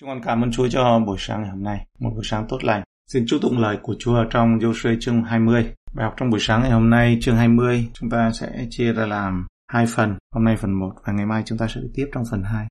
Chúng con cảm ơn Chúa cho buổi sáng ngày hôm nay, một buổi sáng tốt lành. Xin chúc tụng lời của Chúa trong Joshua chương 20. Bài học trong buổi sáng ngày hôm nay chương 20 chúng ta sẽ chia ra làm hai phần. Hôm nay phần 1 và ngày mai chúng ta sẽ tiếp trong phần 2.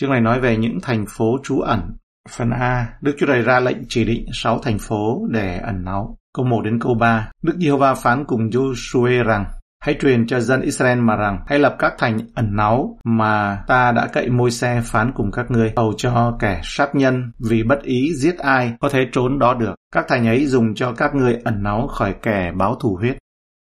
Chương này nói về những thành phố trú ẩn. Phần A, Đức Chúa Trời ra lệnh chỉ định 6 thành phố để ẩn náu. Câu 1 đến câu 3, Đức Giê-hô-va phán cùng Joshua rằng Hãy truyền cho dân Israel mà rằng, hãy lập các thành ẩn náu mà ta đã cậy môi xe phán cùng các ngươi, hầu cho kẻ sát nhân vì bất ý giết ai có thể trốn đó được. Các thành ấy dùng cho các ngươi ẩn náu khỏi kẻ báo thù huyết.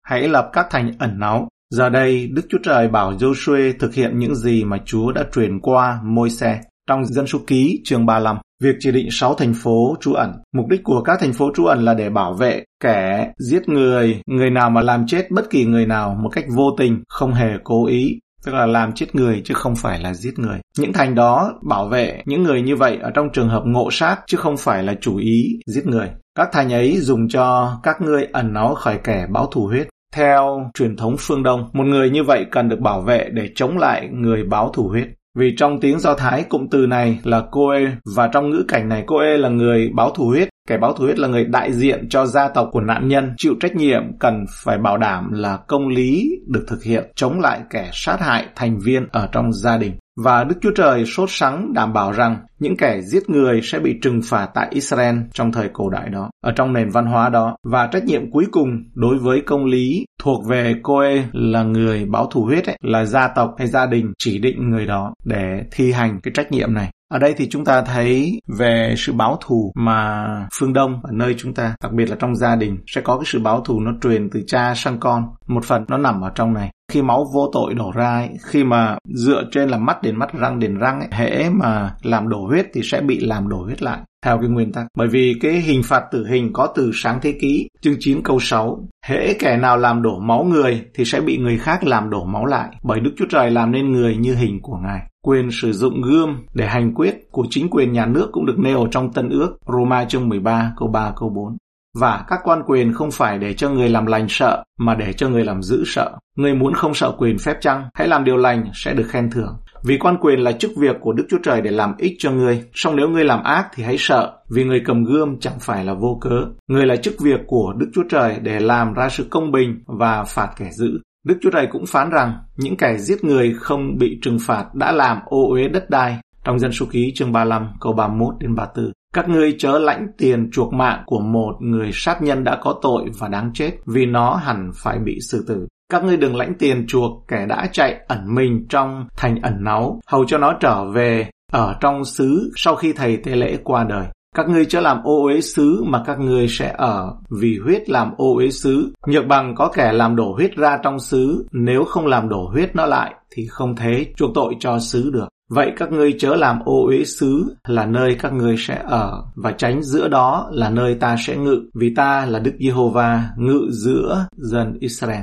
Hãy lập các thành ẩn náu. Giờ đây, Đức Chúa Trời bảo Joshua thực hiện những gì mà Chúa đã truyền qua môi xe. Trong dân số ký chương 35, việc chỉ định 6 thành phố trú ẩn. Mục đích của các thành phố trú ẩn là để bảo vệ kẻ giết người, người nào mà làm chết bất kỳ người nào một cách vô tình, không hề cố ý, tức là làm chết người chứ không phải là giết người. Những thành đó bảo vệ những người như vậy ở trong trường hợp ngộ sát chứ không phải là chủ ý giết người. Các thành ấy dùng cho các ngươi ẩn náu khỏi kẻ báo thù huyết. Theo truyền thống phương Đông, một người như vậy cần được bảo vệ để chống lại người báo thù huyết. Vì trong tiếng Do Thái cụm từ này là Koe và trong ngữ cảnh này Koe là người báo thù huyết. Kẻ báo thù huyết là người đại diện cho gia tộc của nạn nhân, chịu trách nhiệm cần phải bảo đảm là công lý được thực hiện chống lại kẻ sát hại thành viên ở trong gia đình. Và Đức Chúa Trời sốt sắng đảm bảo rằng những kẻ giết người sẽ bị trừng phạt tại Israel trong thời cổ đại đó, ở trong nền văn hóa đó. Và trách nhiệm cuối cùng đối với công lý thuộc về Coe là người báo thù huyết ấy, là gia tộc hay gia đình chỉ định người đó để thi hành cái trách nhiệm này. Ở đây thì chúng ta thấy về sự báo thù mà phương Đông ở nơi chúng ta, đặc biệt là trong gia đình, sẽ có cái sự báo thù nó truyền từ cha sang con. Một phần nó nằm ở trong này. Khi máu vô tội đổ ra, ấy, khi mà dựa trên là mắt đến mắt răng đến răng, ấy, hễ mà làm đổ huyết thì sẽ bị làm đổ huyết lại theo cái nguyên tắc. Bởi vì cái hình phạt tử hình có từ sáng thế kỷ, chương 9 câu 6. Hễ kẻ nào làm đổ máu người thì sẽ bị người khác làm đổ máu lại, bởi Đức Chúa Trời làm nên người như hình của Ngài. Quyền sử dụng gươm để hành quyết của chính quyền nhà nước cũng được nêu trong Tân ước Roma chương 13 câu 3 câu 4. Và các quan quyền không phải để cho người làm lành sợ, mà để cho người làm giữ sợ. Người muốn không sợ quyền phép chăng, hãy làm điều lành sẽ được khen thưởng. Vì quan quyền là chức việc của Đức Chúa Trời để làm ích cho ngươi. Song nếu ngươi làm ác thì hãy sợ, vì người cầm gươm chẳng phải là vô cớ. Người là chức việc của Đức Chúa Trời để làm ra sự công bình và phạt kẻ dữ. Đức Chúa Trời cũng phán rằng những kẻ giết người không bị trừng phạt đã làm ô uế đất đai. Trong dân số ký chương 35 câu 31 đến 34. Các ngươi chớ lãnh tiền chuộc mạng của một người sát nhân đã có tội và đáng chết vì nó hẳn phải bị xử tử. Các ngươi đừng lãnh tiền chuộc kẻ đã chạy ẩn mình trong thành ẩn náu, hầu cho nó trở về ở trong xứ sau khi thầy tế lễ qua đời. Các ngươi chớ làm ô uế xứ mà các ngươi sẽ ở, vì huyết làm ô uế xứ. Nhược bằng có kẻ làm đổ huyết ra trong xứ, nếu không làm đổ huyết nó lại, thì không thế chuộc tội cho xứ được. Vậy các ngươi chớ làm ô uế xứ là nơi các ngươi sẽ ở, và tránh giữa đó là nơi ta sẽ ngự, vì ta là Đức Giê-hô-va ngự giữa dân Israel.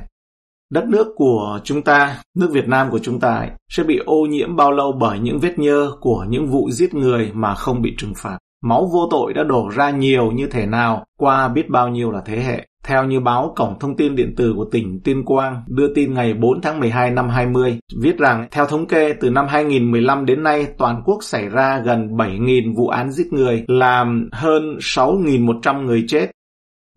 Đất nước của chúng ta, nước Việt Nam của chúng ta ấy, sẽ bị ô nhiễm bao lâu bởi những vết nhơ của những vụ giết người mà không bị trừng phạt. Máu vô tội đã đổ ra nhiều như thế nào qua biết bao nhiêu là thế hệ. Theo như báo Cổng Thông tin Điện tử của tỉnh Tuyên Quang đưa tin ngày 4 tháng 12 năm 20, viết rằng theo thống kê từ năm 2015 đến nay toàn quốc xảy ra gần 7.000 vụ án giết người, làm hơn 6.100 người chết,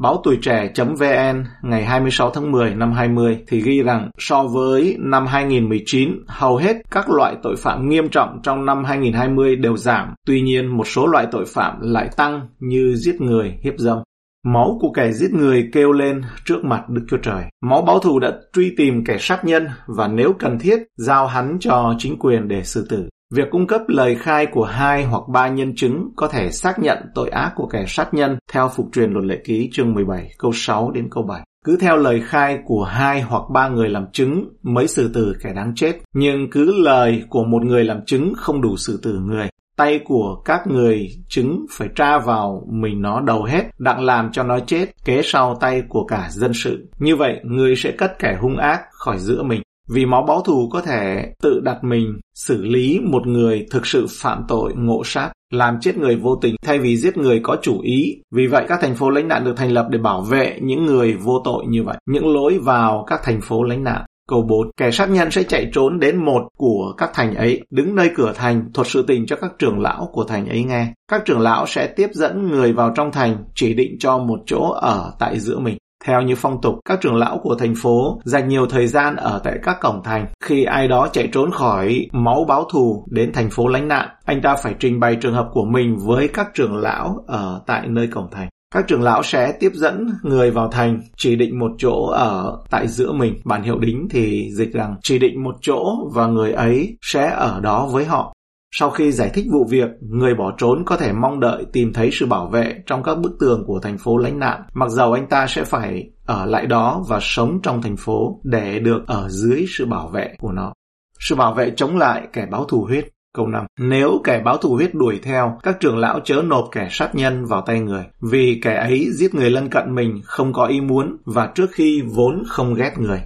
Báo Tuổi Trẻ.vn ngày 26 tháng 10 năm 20 thì ghi rằng so với năm 2019, hầu hết các loại tội phạm nghiêm trọng trong năm 2020 đều giảm. Tuy nhiên, một số loại tội phạm lại tăng như giết người, hiếp dâm. Máu của kẻ giết người kêu lên trước mặt Đức Chúa Trời. Máu báo thù đã truy tìm kẻ sát nhân và nếu cần thiết, giao hắn cho chính quyền để xử tử. Việc cung cấp lời khai của hai hoặc ba nhân chứng có thể xác nhận tội ác của kẻ sát nhân theo phục truyền luật lệ ký chương 17 câu 6 đến câu 7. Cứ theo lời khai của hai hoặc ba người làm chứng mới xử tử kẻ đáng chết, nhưng cứ lời của một người làm chứng không đủ xử tử người. Tay của các người chứng phải tra vào mình nó đầu hết, đặng làm cho nó chết, kế sau tay của cả dân sự. Như vậy, người sẽ cất kẻ hung ác khỏi giữa mình. Vì máu báo thù có thể tự đặt mình xử lý một người thực sự phạm tội ngộ sát, làm chết người vô tình thay vì giết người có chủ ý. Vì vậy các thành phố lãnh nạn được thành lập để bảo vệ những người vô tội như vậy, những lối vào các thành phố lãnh nạn. Câu 4. Kẻ sát nhân sẽ chạy trốn đến một của các thành ấy, đứng nơi cửa thành, thuật sự tình cho các trưởng lão của thành ấy nghe. Các trưởng lão sẽ tiếp dẫn người vào trong thành, chỉ định cho một chỗ ở tại giữa mình. Theo như phong tục, các trưởng lão của thành phố dành nhiều thời gian ở tại các cổng thành. Khi ai đó chạy trốn khỏi máu báo thù đến thành phố lánh nạn, anh ta phải trình bày trường hợp của mình với các trưởng lão ở tại nơi cổng thành. Các trưởng lão sẽ tiếp dẫn người vào thành, chỉ định một chỗ ở tại giữa mình. Bản hiệu đính thì dịch rằng chỉ định một chỗ và người ấy sẽ ở đó với họ. Sau khi giải thích vụ việc, người bỏ trốn có thể mong đợi tìm thấy sự bảo vệ trong các bức tường của thành phố lánh nạn, mặc dầu anh ta sẽ phải ở lại đó và sống trong thành phố để được ở dưới sự bảo vệ của nó. Sự bảo vệ chống lại kẻ báo thù huyết. Câu 5. Nếu kẻ báo thù huyết đuổi theo, các trưởng lão chớ nộp kẻ sát nhân vào tay người, vì kẻ ấy giết người lân cận mình không có ý muốn và trước khi vốn không ghét người.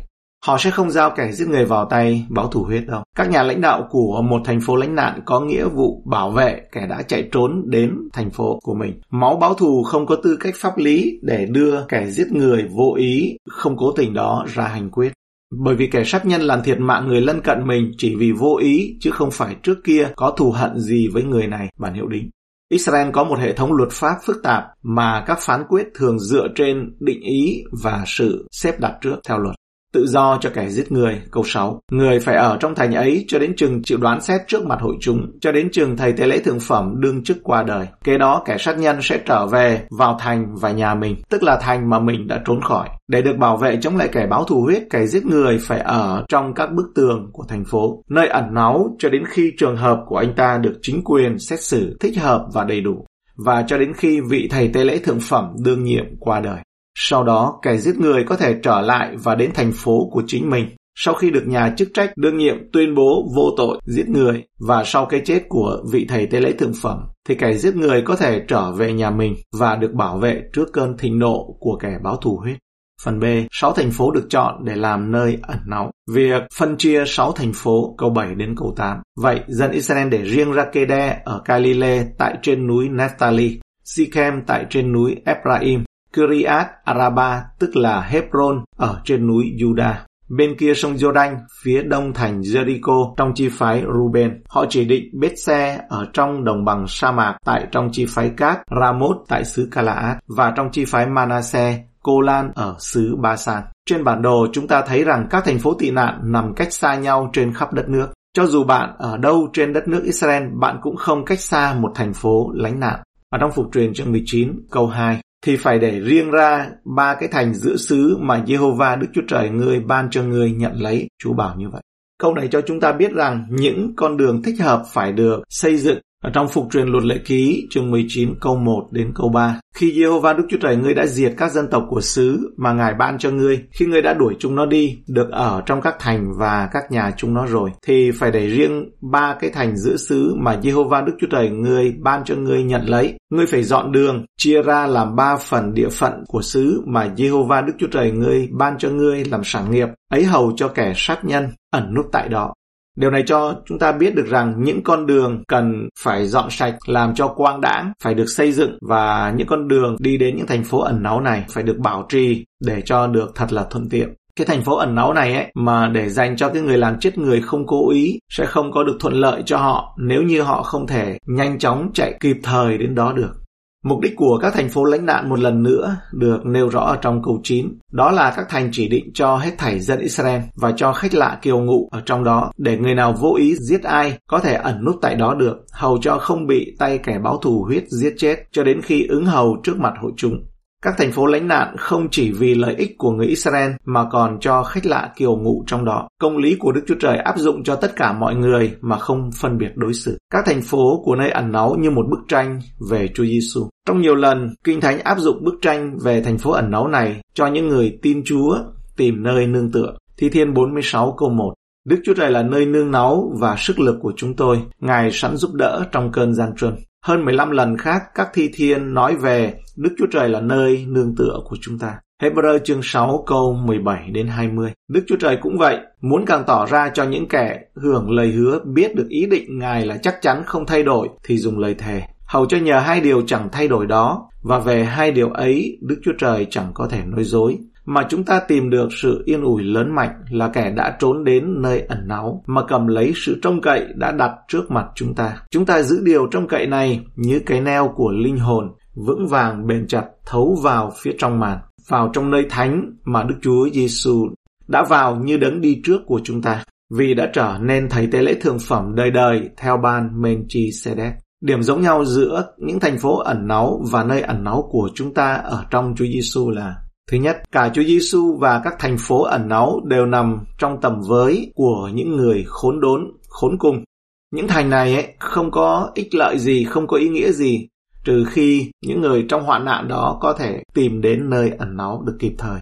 Họ sẽ không giao kẻ giết người vào tay báo thù huyết đâu. Các nhà lãnh đạo của một thành phố lánh nạn có nghĩa vụ bảo vệ kẻ đã chạy trốn đến thành phố của mình. Máu báo thù không có tư cách pháp lý để đưa kẻ giết người vô ý, không cố tình đó ra hành quyết. Bởi vì kẻ sát nhân làm thiệt mạng người lân cận mình chỉ vì vô ý chứ không phải trước kia có thù hận gì với người này, bản hiệu đính. Israel có một hệ thống luật pháp phức tạp mà các phán quyết thường dựa trên định ý và sự xếp đặt trước theo luật tự do cho kẻ giết người. Câu 6. Người phải ở trong thành ấy cho đến chừng chịu đoán xét trước mặt hội chúng, cho đến chừng thầy tế lễ thượng phẩm đương chức qua đời. Kế đó kẻ sát nhân sẽ trở về vào thành và nhà mình, tức là thành mà mình đã trốn khỏi. Để được bảo vệ chống lại kẻ báo thù huyết, kẻ giết người phải ở trong các bức tường của thành phố, nơi ẩn náu cho đến khi trường hợp của anh ta được chính quyền xét xử thích hợp và đầy đủ và cho đến khi vị thầy tế lễ thượng phẩm đương nhiệm qua đời. Sau đó, kẻ giết người có thể trở lại và đến thành phố của chính mình. Sau khi được nhà chức trách đương nhiệm tuyên bố vô tội giết người và sau cái chết của vị thầy tế lễ thượng phẩm, thì kẻ giết người có thể trở về nhà mình và được bảo vệ trước cơn thịnh nộ của kẻ báo thù huyết. Phần B, 6 thành phố được chọn để làm nơi ẩn náu. Việc phân chia 6 thành phố câu 7 đến câu 8. Vậy, dân Israel để riêng ra Kede ở Galilee tại trên núi Naphtali, Sichem tại trên núi Ephraim, Kiriat Araba tức là Hebron ở trên núi Juda. Bên kia sông Jordan, phía đông thành Jericho trong chi phái Ruben. Họ chỉ định Bethse ở trong đồng bằng sa mạc tại trong chi phái Cát, Ramoth tại xứ Calaat và trong chi phái Manasseh, Cô Lan ở xứ Basan. Trên bản đồ chúng ta thấy rằng các thành phố tị nạn nằm cách xa nhau trên khắp đất nước. Cho dù bạn ở đâu trên đất nước Israel, bạn cũng không cách xa một thành phố lánh nạn. Ở trong phục truyền chương 19, câu 2, thì phải để riêng ra ba cái thành giữa xứ mà Jehovah Đức Chúa Trời ngươi ban cho ngươi nhận lấy. Chúa bảo như vậy. Câu này cho chúng ta biết rằng những con đường thích hợp phải được xây dựng ở trong phục truyền luật lệ ký chương 19 câu 1 đến câu 3. Khi Jehovah Đức Chúa Trời ngươi đã diệt các dân tộc của xứ mà Ngài ban cho ngươi, khi ngươi đã đuổi chúng nó đi, được ở trong các thành và các nhà chúng nó rồi, thì phải để riêng ba cái thành giữa xứ mà Jehovah Đức Chúa Trời ngươi ban cho ngươi nhận lấy. Ngươi phải dọn đường, chia ra làm ba phần địa phận của xứ mà Jehovah Đức Chúa Trời ngươi ban cho ngươi làm sản nghiệp, ấy hầu cho kẻ sát nhân ẩn núp tại đó. Điều này cho chúng ta biết được rằng những con đường cần phải dọn sạch làm cho quang đãng, phải được xây dựng và những con đường đi đến những thành phố ẩn náu này phải được bảo trì để cho được thật là thuận tiện. Cái thành phố ẩn náu này ấy mà để dành cho cái người làm chết người không cố ý sẽ không có được thuận lợi cho họ nếu như họ không thể nhanh chóng chạy kịp thời đến đó được. Mục đích của các thành phố lãnh nạn một lần nữa được nêu rõ ở trong câu 9. Đó là các thành chỉ định cho hết thảy dân Israel và cho khách lạ kiều ngụ ở trong đó để người nào vô ý giết ai có thể ẩn nút tại đó được, hầu cho không bị tay kẻ báo thù huyết giết chết cho đến khi ứng hầu trước mặt hội chúng. Các thành phố lánh nạn không chỉ vì lợi ích của người Israel mà còn cho khách lạ kiều ngụ trong đó. Công lý của Đức Chúa Trời áp dụng cho tất cả mọi người mà không phân biệt đối xử. Các thành phố của nơi ẩn náu như một bức tranh về Chúa Giêsu. Trong nhiều lần, Kinh Thánh áp dụng bức tranh về thành phố ẩn náu này cho những người tin Chúa tìm nơi nương tựa. Thi Thiên 46 câu 1 Đức Chúa Trời là nơi nương náu và sức lực của chúng tôi. Ngài sẵn giúp đỡ trong cơn gian truân. Hơn 15 lần khác, các thi thiên nói về Đức Chúa Trời là nơi nương tựa của chúng ta. Hebrew chương 6 câu 17 đến 20. Đức Chúa Trời cũng vậy, muốn càng tỏ ra cho những kẻ hưởng lời hứa biết được ý định Ngài là chắc chắn không thay đổi thì dùng lời thề. Hầu cho nhờ hai điều chẳng thay đổi đó và về hai điều ấy Đức Chúa Trời chẳng có thể nói dối mà chúng ta tìm được sự yên ủi lớn mạnh là kẻ đã trốn đến nơi ẩn náu mà cầm lấy sự trông cậy đã đặt trước mặt chúng ta. Chúng ta giữ điều trông cậy này như cái neo của linh hồn, vững vàng bền chặt thấu vào phía trong màn, vào trong nơi thánh mà Đức Chúa Giêsu đã vào như đấng đi trước của chúng ta, vì đã trở nên thầy tế lễ thượng phẩm đời đời theo ban Melchizedek. Điểm giống nhau giữa những thành phố ẩn náu và nơi ẩn náu của chúng ta ở trong Chúa Giêsu là Thứ nhất, cả Chúa Giêsu và các thành phố ẩn náu đều nằm trong tầm với của những người khốn đốn, khốn cùng. Những thành này ấy, không có ích lợi gì, không có ý nghĩa gì, trừ khi những người trong hoạn nạn đó có thể tìm đến nơi ẩn náu được kịp thời.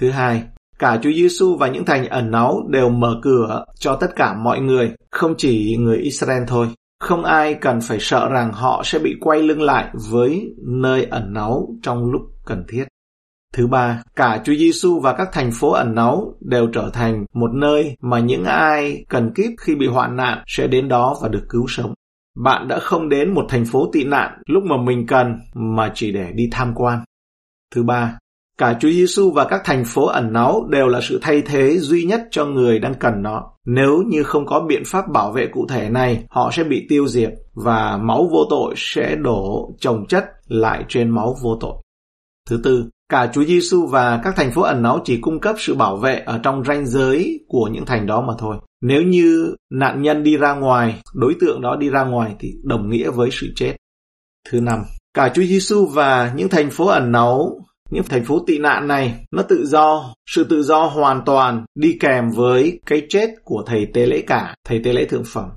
Thứ hai, cả Chúa Giêsu và những thành ẩn náu đều mở cửa cho tất cả mọi người, không chỉ người Israel thôi. Không ai cần phải sợ rằng họ sẽ bị quay lưng lại với nơi ẩn náu trong lúc cần thiết. Thứ ba, cả Chúa Giêsu và các thành phố ẩn náu đều trở thành một nơi mà những ai cần kíp khi bị hoạn nạn sẽ đến đó và được cứu sống. Bạn đã không đến một thành phố tị nạn lúc mà mình cần mà chỉ để đi tham quan. Thứ ba, cả Chúa Giêsu và các thành phố ẩn náu đều là sự thay thế duy nhất cho người đang cần nó. Nếu như không có biện pháp bảo vệ cụ thể này, họ sẽ bị tiêu diệt và máu vô tội sẽ đổ chồng chất lại trên máu vô tội. Thứ tư, cả Chúa Giêsu và các thành phố ẩn náu chỉ cung cấp sự bảo vệ ở trong ranh giới của những thành đó mà thôi. Nếu như nạn nhân đi ra ngoài, đối tượng đó đi ra ngoài thì đồng nghĩa với sự chết. Thứ năm, cả Chúa Giêsu và những thành phố ẩn náu, những thành phố tị nạn này, nó tự do, sự tự do hoàn toàn đi kèm với cái chết của thầy tế lễ cả, thầy tế lễ thượng phẩm.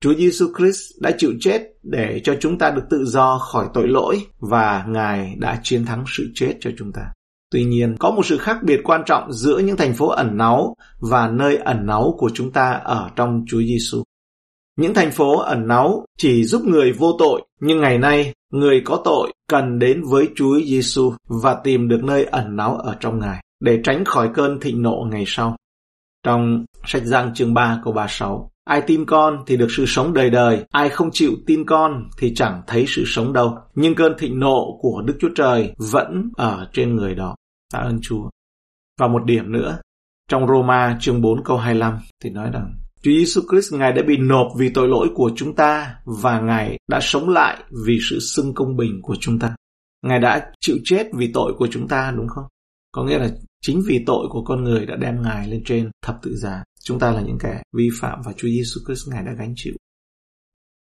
Chúa Giêsu Christ đã chịu chết để cho chúng ta được tự do khỏi tội lỗi và Ngài đã chiến thắng sự chết cho chúng ta. Tuy nhiên, có một sự khác biệt quan trọng giữa những thành phố ẩn náu và nơi ẩn náu của chúng ta ở trong Chúa Giêsu. Những thành phố ẩn náu chỉ giúp người vô tội, nhưng ngày nay người có tội cần đến với Chúa Giêsu và tìm được nơi ẩn náu ở trong Ngài để tránh khỏi cơn thịnh nộ ngày sau. Trong sách Giăng chương 3 câu 36, Ai tin con thì được sự sống đời đời, ai không chịu tin con thì chẳng thấy sự sống đâu. Nhưng cơn thịnh nộ của Đức Chúa Trời vẫn ở trên người đó. Tạ ơn Chúa. Và một điểm nữa, trong Roma chương 4 câu 25 thì nói rằng Chúa Giêsu Christ Ngài đã bị nộp vì tội lỗi của chúng ta và Ngài đã sống lại vì sự xưng công bình của chúng ta. Ngài đã chịu chết vì tội của chúng ta đúng không? Có nghĩa là chính vì tội của con người đã đem Ngài lên trên thập tự giá. Chúng ta là những kẻ vi phạm và Chúa Giêsu Christ Ngài đã gánh chịu.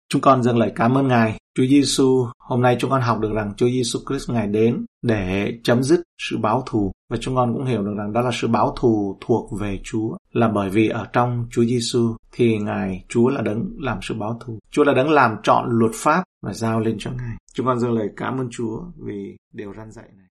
Chúng con dâng lời cảm ơn Ngài. Chúa Giêsu, hôm nay chúng con học được rằng Chúa Giêsu Christ Ngài đến để chấm dứt sự báo thù và chúng con cũng hiểu được rằng đó là sự báo thù thuộc về Chúa là bởi vì ở trong Chúa Giêsu thì Ngài Chúa là đấng làm sự báo thù. Chúa là đấng làm chọn luật pháp và giao lên cho Ngài. Chúng con dâng lời cảm ơn Chúa vì điều răn dạy này.